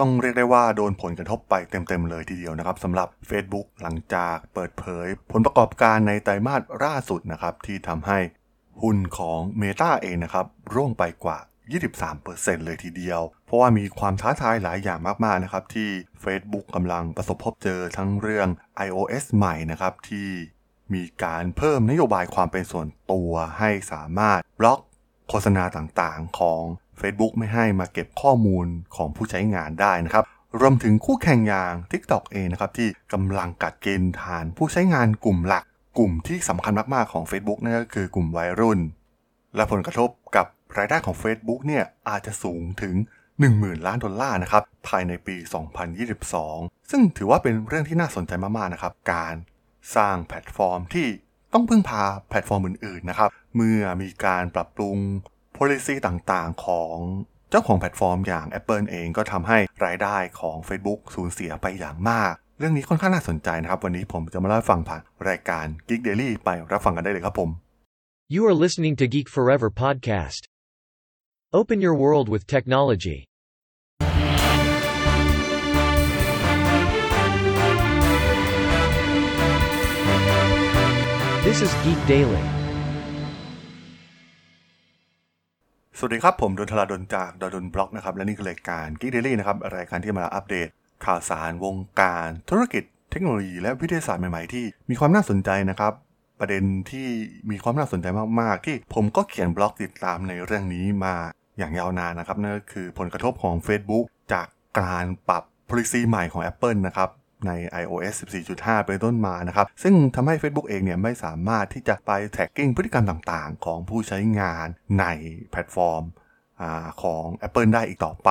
ต้องเรียกได้ว่าโดนผลกระทบไปเต็มๆเลยทีเดียวนะครับสำหรับ Facebook หลังจากเปิดเผย ผลประกอบการในไตรมาสล่าสุดนะครับที่ทำให้หุ้นของ Meta เองนะครับร่วงไปกว่า 23%เลยทีเดียว เพราะว่ามีความท้าทายหลายอย่างมากๆนะครับที่ Facebook กำลังประสบพบเจอทั้งเรื่อง iOS ใหม่นะครับที่มีการเพิ่มนโยบายความเป็นส่วนตัวให้สามารถบล็อกโฆษณาต่างๆของ Facebook ไม่ให้มาเก็บข้อมูลของผู้ใช้งานได้นะครับ รวมถึงคู่แข่งอย่าง TikTok เองนะครับที่กำลังกัดเกณฑ์ฐานผู้ใช้งานกลุ่มหลัก กลุ่มที่สำคัญมากๆของ Facebook นั่นก็คือกลุ่มวัยรุ่น และผลกระทบกับรายได้ของ Facebook เนี่ยอาจจะสูงถึง 10,000 ล้านดอลลาร์นะครับภายในปี 2022 ซึ่งถือว่าเป็นเรื่องที่น่าสนใจมากๆนะครับการสร้างแพลตฟอร์มที่ต้องพึ่งพาแพลตฟอร์มอื่นๆนะครับ เมื่อมีการปรับปรุง policy ต่างๆ ของเจ้าของแพลตฟอร์มอย่าง Apple เองก็ทำให้รายได้ของ Facebook สูญเสียไปอย่างมาก เรื่องนี้ค่อนข้างน่าสนใจนะครับ วันนี้ผมจะมาเล่าฟังผ่านรายการ Geek Daily ไปรับฟังกันได้เลยครับผม You are listening to Geek Forever podcast. Open your world with technology. This is Geek Daily. สวัสดีครับ ผมดนทลาดนจากดนบล็อกนะครับ และนี่คือรายการ Geek Daily นะครับ รายการที่มาอัปเดต ข่าวสารวงการธุรกิจ เทคโนโลยี และวิทยาศาสตร์ใหม่ๆ ที่มีความน่าสนใจนะครับ ประเด็นที่มีความน่าสนใจมากๆ ที่ผมก็เขียนบล็อกติดตามในเรื่องนี้มาอย่างยาวนานนะครับนั่นก็คือผลกระทบของ Facebook จากการปรับ policy ใหม่ของ Apple นะครับ ใน iOS 14.5 เป็นต้นมานะครับ ซึ่งทำให้ Facebook เองเนี่ยไม่สามารถที่จะไป tracking พฤติกรรมต่างๆ ของผู้ใช้งานในแพลตฟอร์มของ Apple ได้อีกต่อไป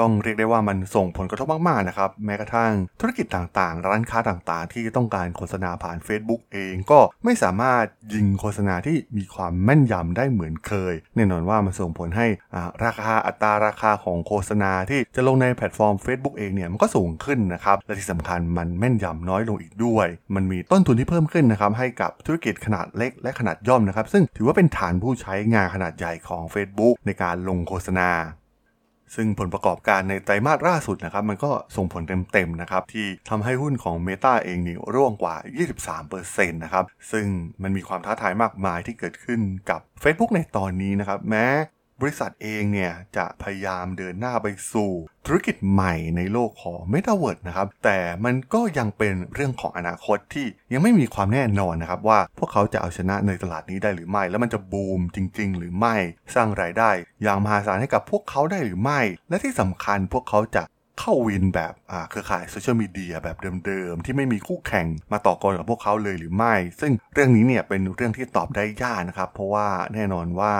ต้องเรียกได้ว่ามันส่งผลกระทบมากๆนะครับ แม้กระทั่งธุรกิจต่างๆ ร้านค้าต่างๆ ที่ต้องการโฆษณาผ่าน Facebook เองก็ไม่สามารถยิงโฆษณาที่มีความแม่นยำได้เหมือนเคย แน่นอนว่ามันส่งผลให้อ่าราคาอัตราราคาของโฆษณาที่จะลงในแพลตฟอร์ม Facebook เองเนี่ยมันก็สูงขึ้นนะครับและที่สำคัญมันแม่นยำน้อยลงอีกด้วย มันมีต้นทุนที่เพิ่มขึ้นนะครับให้กับธุรกิจขนาดเล็กและขนาดย่อมนะครับซึ่งถือว่าเป็นฐานผู้ใช้งานขนาดใหญ่ของ Facebook ในการลงโฆษณา ซึ่งผลประกอบการในไตรมาสล่าสุดนะครับมันก็ส่งผลเต็มๆนะครับที่ทำให้หุ้นของ Meta เองนี่ร่วงกว่า 23%นะครับซึ่งมันมีความท้าทายมากมายที่เกิดขึ้นกับ Facebook ในตอนนี้นะครับแม้ บริษัทเองเนี่ยจะพยายามเดินหน้าไปสู่ธุรกิจใหม่ในโลกของ Metaverse นะครับ แต่มันก็ยังเป็นเรื่องของอนาคตที่ยังไม่มีความแน่นอนนะครับ ว่าพวกเขาจะเอาชนะในตลาดนี้ได้หรือไม่ แล้วมันจะบูมจริง ๆ หรือไม่สร้างรายได้ อย่างมหาศาลให้กับพวกเขาได้หรือไม่ และที่สำคัญพวกเขาจะเข้าวินแบบเครือข่ายโซเชียลมีเดียแบบเดิมๆ ที่ไม่มีคู่แข่งมาต่อกรกับพวกเขาเลยหรือไม่ ซึ่งเรื่องนี้เนี่ยเป็นเรื่องที่ตอบได้ยากนะครับ เพราะว่าแน่นอนว่า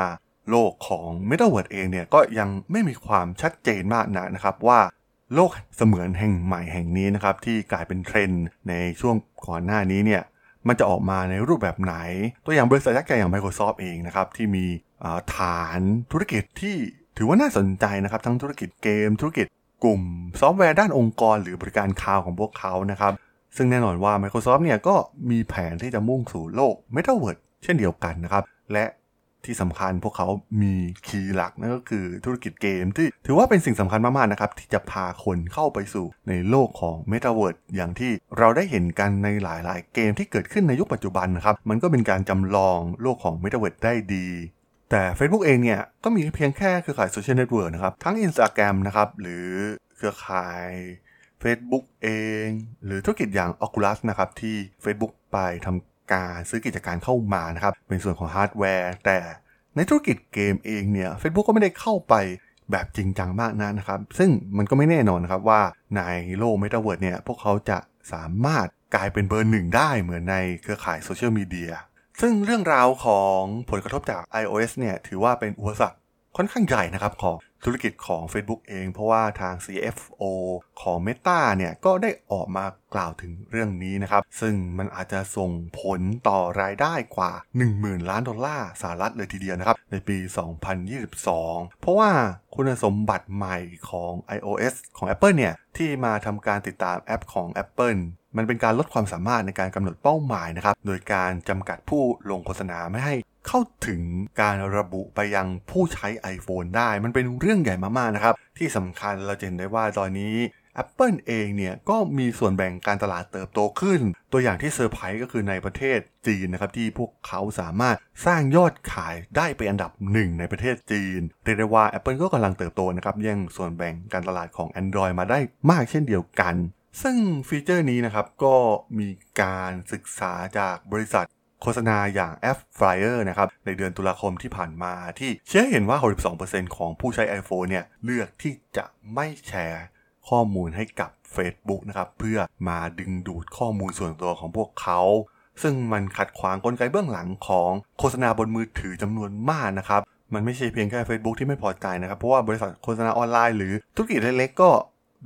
โลกของ Metaverse เองเนี่ยก็ยังไม่มีความชัดเจนมากนักนะครับว่าโลกเสมือนแห่งใหม่แห่งนี้นะครับที่กลายเป็นเทรนด์ในช่วงก่อนหน้านี้เนี่ยมันจะออกมาในรูปแบบไหน ตัวอย่างบริษัทยักษ์ใหญ่อย่าง Microsoft เองนะครับที่มีฐานธุรกิจที่ถือว่าน่าสนใจนะครับทั้งธุรกิจเกม ธุรกิจกลุ่มซอฟต์แวร์ด้านองค์กร หรือบริการคลาวด์ของพวกเขานะครับซึ่งแน่นอนว่า Microsoft เนี่ยก็มีแผนที่จะมุ่งสู่โลก Metaverse เช่นเดียวกันนะครับและ ที่สำคัญพวกเขามี key หลักนั่นก็คือธุรกิจเกมที่ถือว่าเป็นสิ่งสำคัญมากๆนะครับ ที่จะพาคนเข้าไปสู่ในโลกของ m e t a v e r s e อย่างที่เราได้เห็นกันในหลายๆ เกมที่เกิดขึ้นในยุคปัจจุบันนะครับ มันก็เป็นการจำลองโลกของ m e t a v e r s e ได้ดีแต่ Facebook เองเนี่ย ก็มีเพียงแค่เครือข่ายโซเชียลเน็ตเวิร์กนะครับ ทั้ง Instagram นะครับ หรือเครือข่าย Facebook เอง หรือธุรกิจอย่าง Oculus นะครับ ที่ Facebook ไปทำ การซื้อกิจการเข้ามานะครับเป็นส่วนของฮาร์ดแวร์แต่ในธุรกิจเกมเองเนี่ย Facebook ก็ไม่ได้เข้าไปแบบจริงจังมากนะนะครับ ซึ่งมันก็ไม่แน่นอนครับว่าในโลก Metaverse เนี่ย พวกเขาจะสามารถกลายเป็นเบอร์หนึ่งได้เหมือนในเครือข่ายโซเชียลมีเดียซึ่งเรื่องราวของผลกระทบจาก iOS เนี่ย ถือว่าเป็นอุปสรรค ค่อนข้างใหญ่นะครับของธุรกิจของ Facebook เอง เพราะว่าทาง CFO ของ Meta เนี่ยก็ได้ออกมากล่าวถึงเรื่องนี้นะครับ ซึ่งมันอาจจะส่งผลต่อรายได้กว่า 10,000 ล้านดอลลาร์สหรัฐเลยทีเดียวนะครับ ในปี 2022 เพราะว่าคุณสมบัติใหม่ของ iOS ของ Apple เนี่ย ที่มาทำการติดตามแอปของ Apple มันเป็นการลดความสามารถในการกำหนดเป้าหมายนะครับ โดยการจำกัดผู้ลงโฆษณาไม่ให้ เข้าถึงการระบุไปยังผู้ใช้ iPhone ได้ มันเป็นเรื่องใหญ่มากๆนะครับ ที่สำคัญเราจะเห็นได้ว่าตอนนี้ Apple เองเนี่ยก็มีส่วนแบ่งการตลาดเติบโตขึ้น ตัวอย่างที่เซอร์ไพรส์ก็คือในประเทศจีนนะครับที่พวกเขาสามารถสร้างยอดขายได้เป็นอันดับหนึ่งในประเทศจีน เรียกได้ว่า Apple ก็กำลังเติบโตนะครับแย่งส่วนแบ่งการตลาดของ Android มาได้มากเช่นเดียวกัน ซึ่งฟีเจอร์นี้นะครับก็มีการศึกษาจากบริษัท โฆษณาอย่าง App Flyer นะครับในเดือนตุลาคมที่ผ่านมาที่เชื่อเห็นว่า 62%ของผู้ใช้ iPhone เนี่ยเลือกที่จะไม่แชร์ข้อมูลให้กับ Facebook นะครับเพื่อมาดึงดูดข้อมูลส่วนตัวของพวกเขา ซึ่งมันขัดขวางกลไกเบื้องหลังของโฆษณาบนมือถือจำนวนมากนะครับมันไม่ใช่เพียงแค่ Facebook ที่ไม่พอใจนะครับ เพราะว่าบริษัทโฆษณาออนไลน์หรือธุรกิจเล็กๆก็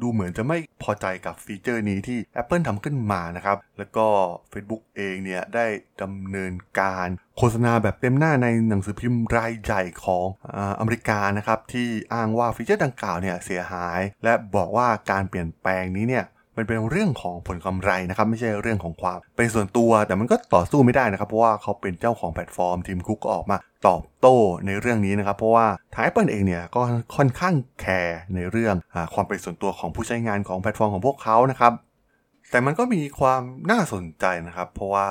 ดูเหมือนจะไม่พอใจกับฟีเจอร์นี้ที่ Apple ทำขึ้นมานะครับ แล้วก็ Facebook เองเนี่ยได้ดำเนินการโฆษณาแบบเต็มหน้าในหนังสือพิมพ์รายใหญ่ของอเมริกานะครับที่อ้างว่าฟีเจอร์ดังกล่าวเนี่ยเสียหาย และบอกว่าการเปลี่ยนแปลงนี้เนี่ย มันเป็นเรื่องของผลกำไรนะครับไม่ใช่เรื่องของความเป็นส่วนตัวแต่มันก็ต่อสู้ไม่ได้นะครับ เพราะว่าเขาเป็นเจ้าของแพลตฟอร์มทิมคุกก็ออกมาตอบโต้ในเรื่องนี้นะครับ เพราะว่าทาง Apple เองเนี่ยก็ค่อนข้างแคร์ในเรื่องความเป็นส่วนตัวของผู้ใช้งานของแพลตฟอร์มของพวกเขานะครับแต่มันก็มีความน่าสนใจนะครับ เพราะว่า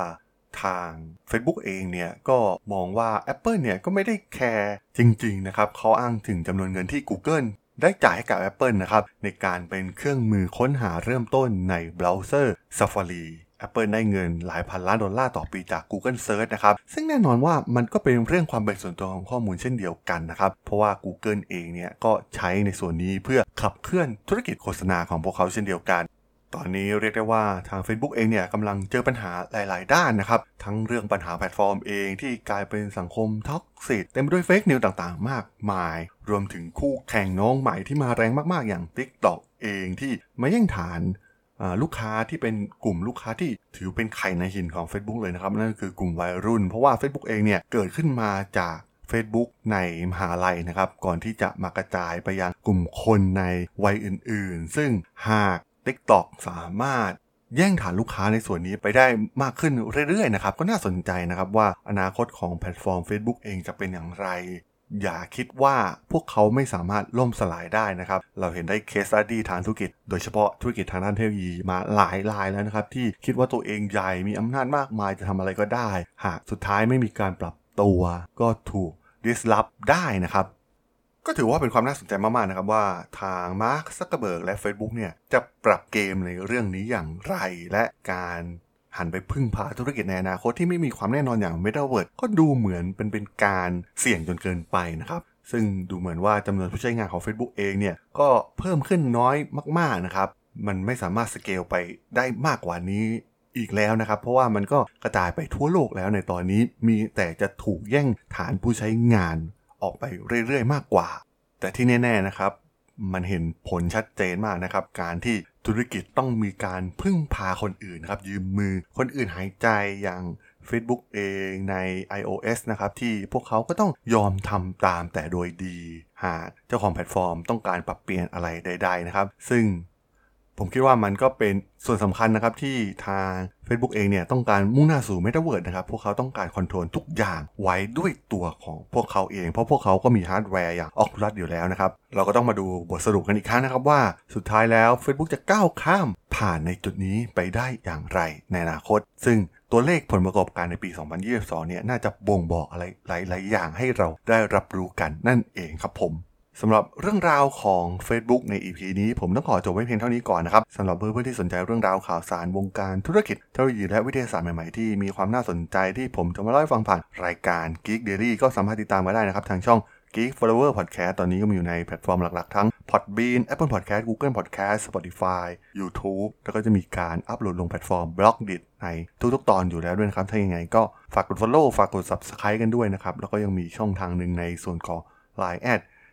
ทาง Facebook เองเนี่ยก็มองว่า Apple เนี่ยก็ไม่ได้แคร์จริง ๆ นะครับเขาอ้างถึงจำนวนเงินที่ Google ได้จ่ายให้กับ Apple นะครับในการเป็นเครื่องมือค้นหาเริ่มต้นในเบราว์เซอร์ Safari Apple ได้เงินหลายพันล้านดอลลาร์ต่อปีจาก Google Search นะครับ ซึ่งแน่นอนว่ามันก็เป็นเรื่องความเป็นส่วนตัวของข้อมูลเช่นเดียวกันนะครับ เพราะว่า Google เองเนี่ยก็ใช้ในส่วนนี้เพื่อขับเคลื่อนธุรกิจโฆษณาของพวกเขาเช่นเดียวกัน ตอนนี้เรียกได้ว่าทาง Facebook เองเนี่ยกำลังเจอปัญหาหลาย ๆ ด้านนะครับ ทั้งเรื่องปัญหาแพลตฟอร์มเองที่กลายเป็นสังคม toxic เต็มไปด้วย fake news ต่าง ๆ มากมาย รวมถึงคู่แข่งน้องใหม่ที่มาแรงมาก ๆ อย่าง TikTok เองที่มาแย่งฐานลูกค้าที่เป็นกลุ่มลูกค้าที่ถือเป็นไข่ในหินของ Facebook เลยนะครับ นั่นก็คือกลุ่มวัยรุ่น เพราะว่า Facebook เองเนี่ยเกิดขึ้นมาจาก Facebook ในมหาลัยนะครับ ก่อนที่จะมากระจายไปยังกลุ่มคนในวัยอื่น ๆ ซึ่งหาก TikTok สามารถแย่งฐานลูกค้าในส่วนนี้ไปได้มากขึ้นเรื่อยๆนะครับ ก็น่าสนใจนะครับว่าอนาคตของแพลตฟอร์ม Facebook เองจะเป็นอย่างไร อย่าคิดว่าพวกเขาไม่สามารถล่มสลายได้นะครับ เราเห็นได้เคสตัดดี้ทางธุรกิจ โดยเฉพาะธุรกิจทางด้านเทคโนโลยีมาหลายรายแล้วนะครับ ที่คิดว่าตัวเองใหญ่มีอำนาจมากมายจะทำอะไรก็ได้ หากสุดท้ายไม่มีการปรับตัว ก็ถูก disrupt ได้นะครับ ก็ถือว่าเป็นความน่าสนใจมากๆนะครับว่าทางมาร์คซักเกอร์เบิร์กและ Facebook เนี่ยจะปรับเกมในเรื่องนี้อย่างไร และการหันไปพึ่งพาธุรกิจในอนาคตที่ไม่มีความแน่นอนอย่าง Metaverse ก็ดูเหมือนเป็นเป็นการเสี่ยงจนเกินไปนะครับซึ่งดูเหมือนว่าจำนวนผู้ใช้งานของ Facebook เองเนี่ยก็เพิ่มขึ้นน้อยมากๆนะครับมันไม่สามารถสเกลไปได้มากกว่านี้อีกแล้วนะครับ เพราะว่ามันก็กระจายไปทั่วโลกแล้วในตอนนี้มีแต่จะถูกแย่งฐานผู้ใช้งาน ออกไปเรื่อยๆ มากกว่า แต่ที่แน่ๆนะครับ มันเห็นผลชัดเจนมากนะครับ การที่ธุรกิจต้องมีการพึ่งพาคนอื่นครับ ยืมมือคนอื่นหายใจอย่าง Facebook เองใน iOS นะครับที่พวกเขาก็ต้องยอมทำตามแต่โดยดี หากเจ้าของแพลตฟอร์มต้องการปรับเปลี่ยนอะไรใด ๆ นะครับ ซึ่ง ผมคิดว่ามันก็เป็นส่วนสำคัญนะครับที่ทาง Facebook เองเนี่ยต้องการมุ่งหน้าสู่ Metaverse นะครับ พวกเขาต้องการ control ทุกอย่างไว้ด้วยตัวของพวกเขาเอง เพราะพวกเขาก็มีฮาร์ดแวร์อย่าง Oculus อยู่แล้วนะครับ เราก็ต้องมาดูบทสรุปกันอีกครั้งนะครับว่าสุดท้ายแล้ว Facebook จะก้าวข้ามผ่านในจุดนี้ไปได้อย่างไรในอนาคต ซึ่งตัวเลขผลประกอบการในปี 2022 เนี่ยน่าจะบ่งบอกอะไรหลาย ๆ อย่างให้เราได้รับรู้กันนั่นเองครับผม สำหรับเรื่องราวของ Facebook ใน EP นี้ ผมต้องขอจบไว้เพียงเท่านี้ก่อนนะครับสำหรับเพื่อนๆที่สนใจเรื่องราวข่าวสารวงการธุรกิจเทคโนโลยีและวิทยาศาสตร์ใหม่ๆ ที่มีความน่าสนใจที่ผมจะมาเล่าให้ฟังผ่านรายการ Geek Daily ก็สามารถติดตามมาได้นะครับ ทางช่อง Geek Forever Podcast ตอนนี้ก็มีอยู่ในแพลตฟอร์มหลักๆ ทั้ง Podbean Apple Podcast Google Podcast Spotify YouTube แล้วก็จะมีการอัปโหลดลงแพลตฟอร์ม b l o g d i t ในทุกๆ ตอนอยู่แล้วด้วยนะครับถ้าอย่างไงก็ฝากกด follow ฝากกด subscribe กันด้วยนะครับแล้วก็ยังมีช่องทางหนึ่งในส่วนของ Line